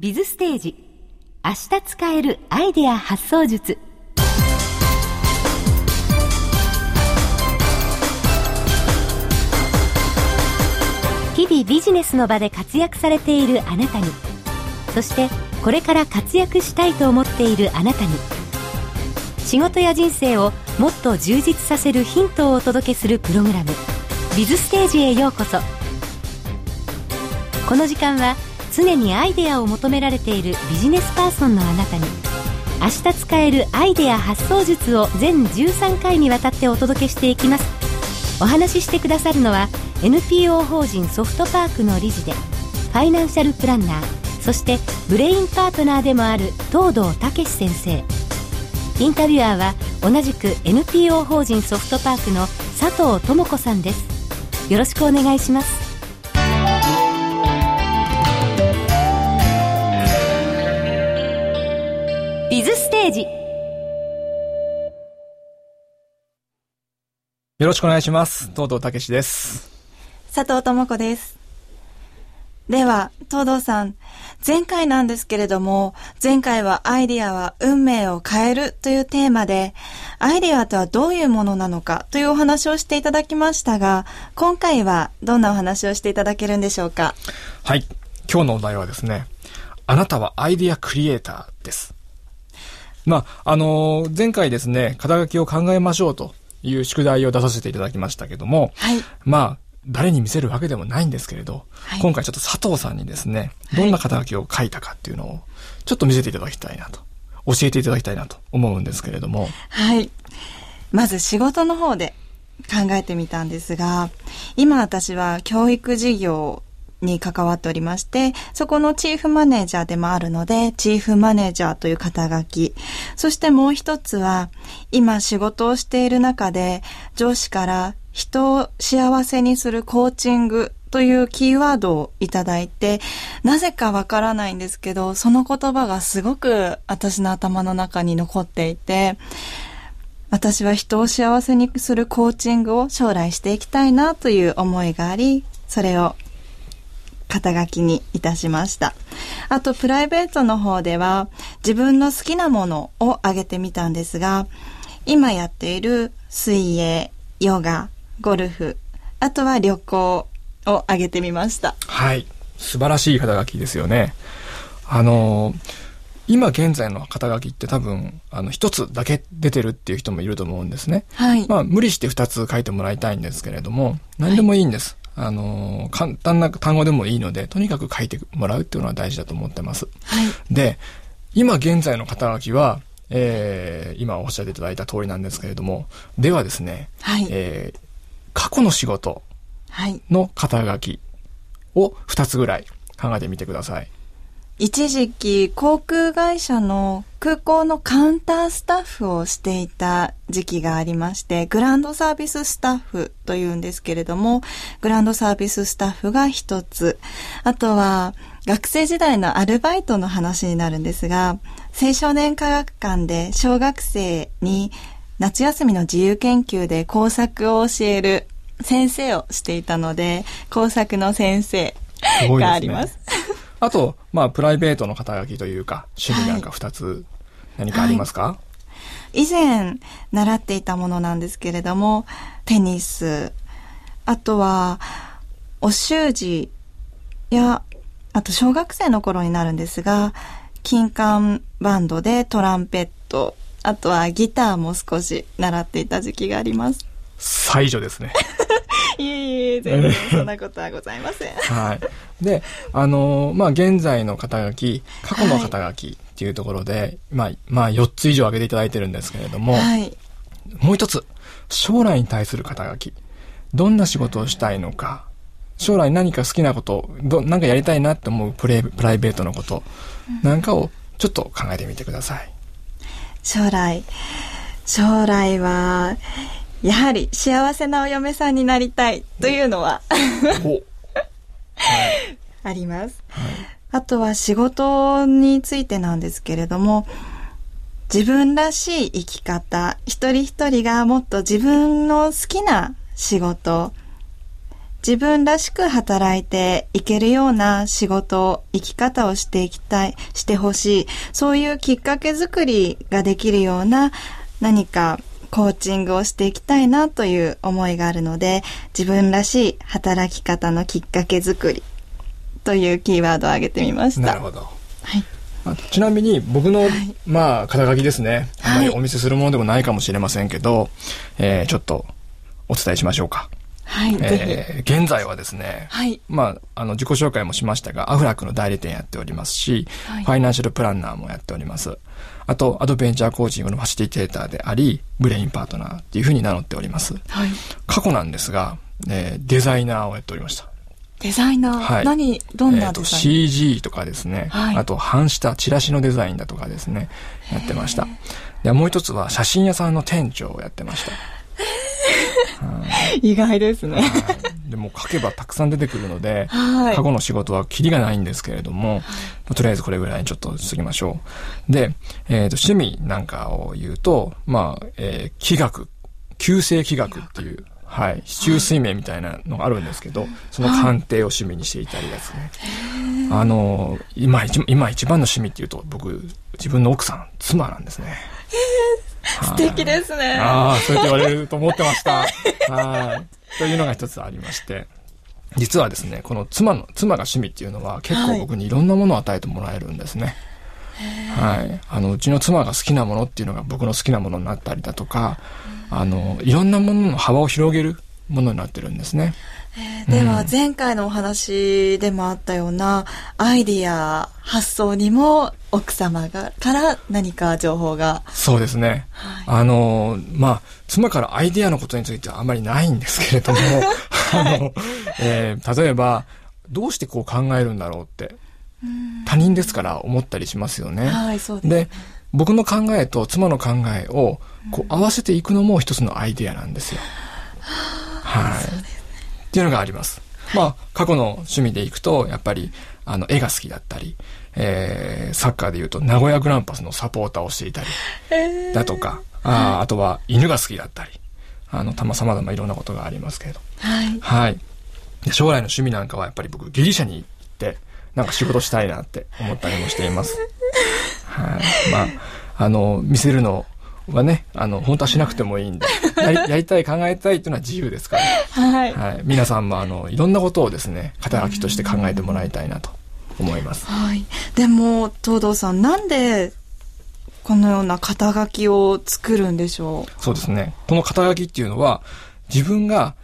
ビズステージ。明日使えるアイデア発想術。日々ビジネスの場で活躍されているあなたに。そしてこれから活躍したいと思っているあなたに。仕事や人生をもっと充実させるヒントをお届けするプログラム「ビズステージへようこそ。この時間は常にアイデアを求められているビジネスパーソンのあなたに明日使えるアイデア発想術を全13回にわたってお届けしていきます。お話ししてくださるのは NPO 法人ソフトパークの理事でファイナンシャルプランナーそしてブレインパートナーでもある東堂武先生。インタビュアーは同じく NPO 法人ソフトパークの佐藤智子さんです。よろしくお願いします。ージよろしくお願いします。東堂武です。佐藤智子です。では、東堂さん、前回なんですけれども、前回はアイディアは運命を変えるというテーマで、アイディアとはどういうものなのかというお話をしていただきましたが、今回はどんなお話をしていただけるんでしょうか？はい。今日のお題はですね、あなたはアイディアクリエイターです。まあ、あのー前回ですね、肩書きを考えましょうという宿題を出させていただきましたけども、はい。まあ、誰に見せるわけでもないんですけれど、はい今回ちょっと佐藤さんにですね、どんな肩書きを書いたかっていうのを、ちょっと見せていただきたいなと、教えていただきたいなと思うんですけれども、はい。まず仕事の方で考えてみたんですが、今私は教育事業に関わっておりまして、そこのチーフマネージャーでもあるので、チーフマネージャーという肩書き。そしてもう一つは、今仕事をしている中で、上司から人を幸せにするコーチングというキーワードをいただいて、なぜかわからないんですけど、その言葉がすごく私の頭の中に残っていて、私は人を幸せにするコーチングを将来していきたいなという思いがあり、それを肩書きにいたしました。あと、プライベートの方では、自分の好きなものを挙げてみたんですが、今やっている水泳、ヨガ、ゴルフ、あとは旅行を挙げてみました。はい。素晴らしい肩書きですよね。あのー今現在の肩書きって多分、あの、一つだけ出てるっていう人もいると思うんですね。はい。まあ、無理して二つ書いてもらいたいんですけれども、何でもいいんです。あのー簡単な単語でもいいので、とにかく書いてもらうっていうのは大事だと思ってます。はい。で、今現在の肩書きは、えー、今おっしゃっていただいた通りなんですけれども、ではですね、はい。えー、過去の仕事はい。の肩書きを二つぐらい考えてみてください。一時期航空会社の空港のカウンタースタッフをしていた時期がありまして、グランドサービススタッフというんですけれども、グランドサービススタッフが一つ。あとは、学生時代のアルバイトの話になるんですが、青少年科学館で小学生に夏休みの自由研究で工作を教える先生をしていたので、工作の先生があります。あと、まあ、プライベートの肩書きというか、趣味なんか二つ、何かありますか、以前習っていたものなんですけれども、テニス、あとは、お習字。や、あと小学生の頃になるんですが、金管バンドでトランペット、あとはギターも少し習っていた時期があります。才女ですね。いえいえ、全然そんなことはございません。はい。で、あのーまあ、現在の肩書き、過去の肩書きっていうところで、まあ、まあ、4つ以上挙げていただいてるんですけれども、はい。もう一つ、将来に対する肩書き。どんな仕事をしたいのか、将来何か好きなこと、ど、なんかやりたいなって思うプレイプライベートのこと、なんかをちょっと考えてみてください。将来、将来は、やはり幸せなお嫁さんになりたいというのはお あります。あとは仕事についてなんですけれども、自分らしい生き方、一人一人がもっと自分の好きな仕事自分らしく働いていけるような仕事、生き方をしていきたい、してほしい。そういうきっかけ作りができるような何かコーチングをしていきたいなという思いがあるので、自分らしい働き方のきっかけ作りというキーワードを挙げてみました。なるほど。はい。あちなみに僕の、はいまあ、肩書きですね。あまりはいお見せするものでもないかもしれませんけど、えーちょっとお伝えしましょうか。はい、ぜえー現在はですね、ひ。はい。まあ、あの、自己紹介もしましたが、アフラックの代理店やっておりますし、はいファイナンシャルプランナーもやっております。あと、アドベンチャーコーチングのファシリテーターであり、ブレインパートナーっていうふうに名乗っております。はい。過去なんですが、えーデザイナーをやっておりました。デザイナー？はい何、どんえーとなデザイン、CG とかですね、はいあと版下、チラシのデザインだとかですね、やってました。で、もう一つは写真屋さんの店長をやってました。意外ですね。はいでも書けばたくさん出てくるので、はい。過去の仕事はキリがないんですけれども、とりあえずこれぐらいにちょっとしときましょう。で、えーと、趣味なんかを言うと、まあ、えー気学、旧世気学っていう、はい、市中水面みたいなのがあるんですけど、その鑑定を趣味にしていたりですね。あの、今一、今一番の趣味っていうと、僕、自分の奥さん、妻なんですね。素敵ですね。ああ、そうやって言われると思ってました。はい。というのが一つありまして。実はですね、この妻の、妻が趣味っていうのは結構僕にいろんなものを与えてもらえるんですね。はい。あの、うちの妻が好きなものっていうのが僕の好きなものになったりだとか、あの、いろんなものの幅を広げるものになってるんですね。では、前回のお話でもあったような、アイディア、発想にも、奥様が、から何か情報が。そうですね。あの、まあ、妻からアイデアのことについてはあまりないんですけれども、あの、えー例えば、どうしてこう考えるんだろうって、他人ですから思ったりしますよね。はい、そうです。で、僕の考えと妻の考えをこう合わせていくのも一つのアイデアなんですよ。はい。っていうのがあります。まあ、過去の趣味でいくと、やっぱり、あの、絵が好きだったり、えー、サッカーで言うと、名古屋グランパスのサポーターをしていたり、だとか、あーあとは犬が好きだったり、あの、たま様々いろんなことがありますけれど。はい。はい。で将来の趣味なんかはやっぱり僕ギリシャに行って、なんか仕事したいなって思ったりもしています。はい。まあ、あの、見せるのはね、あの、本当はしなくてもいいんで、やりやりたい、考えたいっていうのは自由ですから、はい。はい。皆さんもあの、いろんなことをですね、肩書きとして考えてもらいたいなと思います。はい。でも、東堂さん、なんで、このような肩書きを作るんでしょそうですね。この肩書きっていうのは、自分が、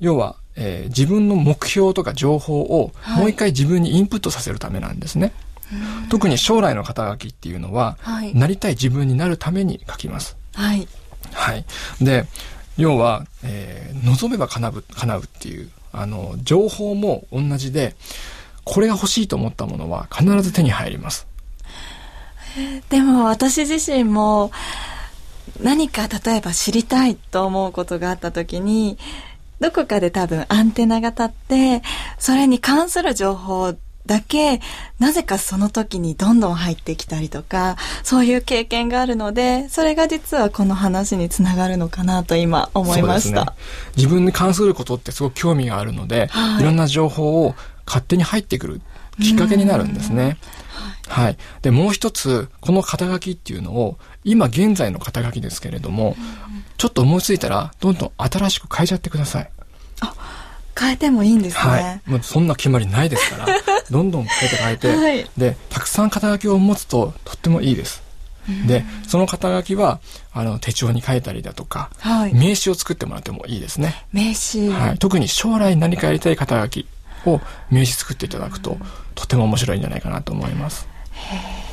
要は、えー自分の目標とか情報をはいもう一回自分にインプットさせるためなんですね。特に将来の肩書きっていうのは、はいなりたい自分になるために書きます。うはい。はい。で、要は、えー望めば叶う、叶うっていう、あの、情報も同じで、これが欲しいと思ったものは必ず手に入ります。でも、私自身も、何か例えば知りたいと思うことがあった時に、どこかで多分アンテナが立って、それに関する情報だけ、なぜかその時にどんどん入ってきたりとか、そういう経験があるので、それが実はこの話につながるのかなと今思いました。ね。自分に関することってすごく興味があるので、はいい、ろんな情報を勝手に入ってくるきっかけになるんですね。はい。で、もう一つ、この肩書きっていうのを、今現在の肩書きですけれども、ちょっと思いついたら、どんどん新しく変えちゃってください。変えてもいいんですね。はい。もうそんな決まりないですから、どんどん変えて変えて、はいで、たくさん肩書きを持つととってもいいです。で、その肩書きは、あの、手帳に書いたりだとか、はい名刺を作ってもらってもいいですね。名刺。はい、特に将来何かやりたい肩書きを名刺作っていただくと、とても面白いんじゃないかなと思います。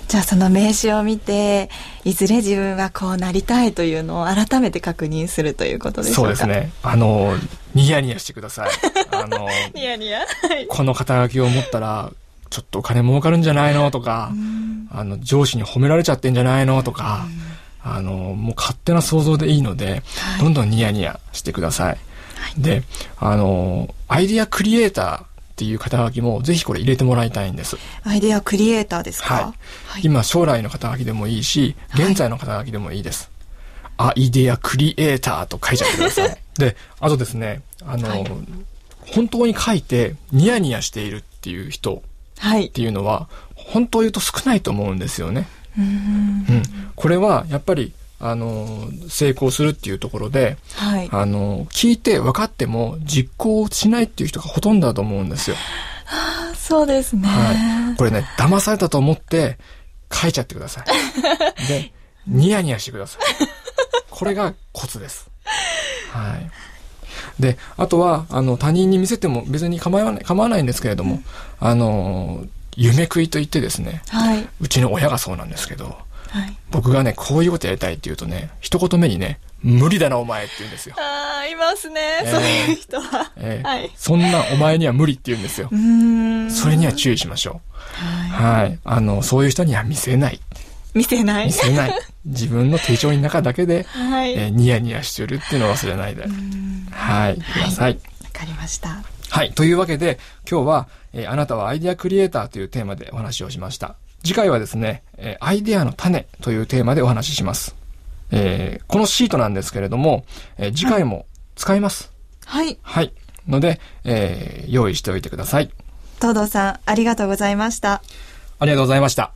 じゃあその名刺を見て、いずれ自分はこうなりたいというのを改めて確認するということでしそうです。ね。あの、ニヤニヤしてください。あの、ニヤニヤ？はい。この肩書きを持ったら、ちょっとお金儲かるんじゃないのとか、あの、上司に褒められちゃってんじゃないのとか、あの、もう勝手な想像でいいので、はいどんどんニヤニヤしてください。で、あの、アイディアクリエイターっていう肩書きもぜひこれ入れてもらいたいんです。アイデアクリエイターですか？はい。はい今、将来の肩書きでもいいし、はい現在の肩書きでもいいです。アイデアクリエイターと書いちゃってください。で、あとですね、あの、はい本当に書いてニヤニヤしているっていう人はいっ。ていうのは、本当言うと少ないと思うんですよね。うんうん。これは、やっぱり、あの、成功するっていうところで、はい。あの、聞いて分かっても実行しないっていう人がほとんどだと思うんですよ。そうですね。はい。これね、騙されたと思って書いちゃってください。で、ニヤニヤしてください。これがコツです。はい。で、あとは、あの、他人に見せても別に構わない、構わないんですけれども、あの、夢食いと言ってですね、はい。うちの親がそうなんですけど、はい。僕がね、こういうことやりたいって言うとね、一言目にね、無理だなお前って言うんですよ。ああ、いますね、えーそういう人は。えーはい。そんなお前には無理って言うんですよ。それには注意しましょう。ははい。あの、そういう人には見せない。い。見せない。見せない。自分の手帳の中だけで、はい。えーニヤニヤしてるっていうのを忘れないで。はい。ください。わかりました。はい。というわけで、今日は、えーあなたはアイデアクリエイターというテーマでお話をしました。次回はですね、えーアイデアの種というテーマでお話しします。えーこのシートなんですけれども、えー次回も使います。はい。はい。ので、えー用意しておいてください。東堂さん、ありがとうございました。ありがとうございました。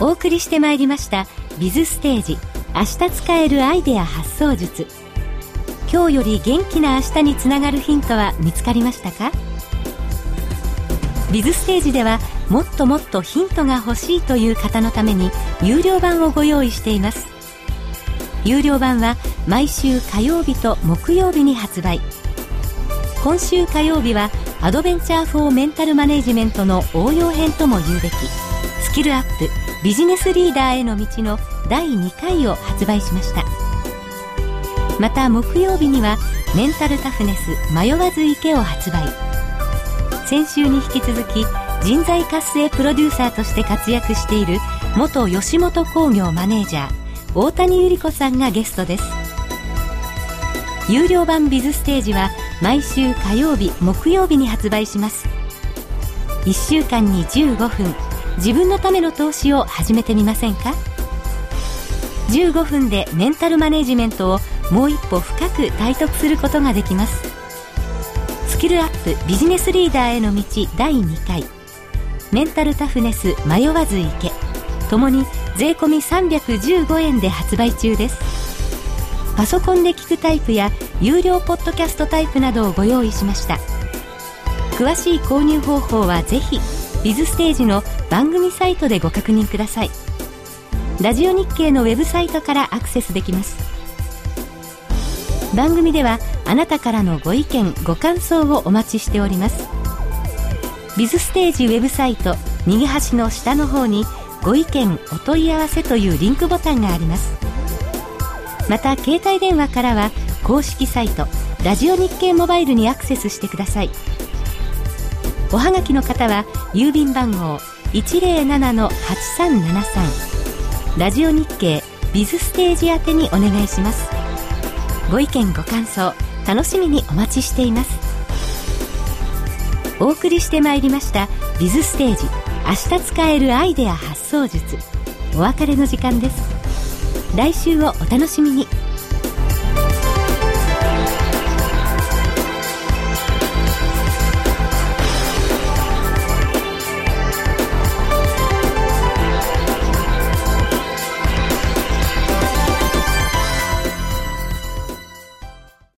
お送りしてまいりました「ビズステージ明日使えるアイデア発想術」今日より元気な明日につながるヒントは見つかりましたか？ビズステージではもっともっとヒントが欲しいという方のために有料版をご用意しています。有料版は毎週火曜日と木曜日に発売。今週火曜日はアドベンチャー・フォー・メンタル・マネジメントの応用編とも言うべき。スキルアップビジネスリーダーへの道の第2回を発売しました。また木曜日にはメンタルタフネス迷わず池を発売。先週に引き続き人材活性プロデューサーとして活躍している元吉本興業マネージャー大谷由里子さんがゲストです。有料版ビズステージは毎週火曜日木曜日に発売します。1週間に15分自分のための投資を始めてみませんか？15分でメンタルマネジメントをもう一歩深く体得することができます。スキルアップビジネスリーダーへの道第2回。メンタルタフネス迷わず行け。ともに税込315円で発売中です。パソコンで聞くタイプや有料ポッドキャストタイプなどをご用意しました。詳しい購入方法はぜひビズステージの番組サイトでご確認ください。ラジオ日経のウェブサイトからアクセスできます。番組ではあなたからのご意見ご感想をお待ちしております。ビズステージウェブサイト右端の下の方にご意見お問い合わせというリンクボタンがあります。また携帯電話からは公式サイトラジオ日経モバイルにアクセスしてください。おはがきの方は郵便番号107-8373ラジオ日経ビズステージ宛てにお願いします。ご意見ご感想楽しみにお待ちしています。お送りしてまいりましたビズステージ明日使えるアイデア発想術。お別れの時間です。来週をお楽しみに。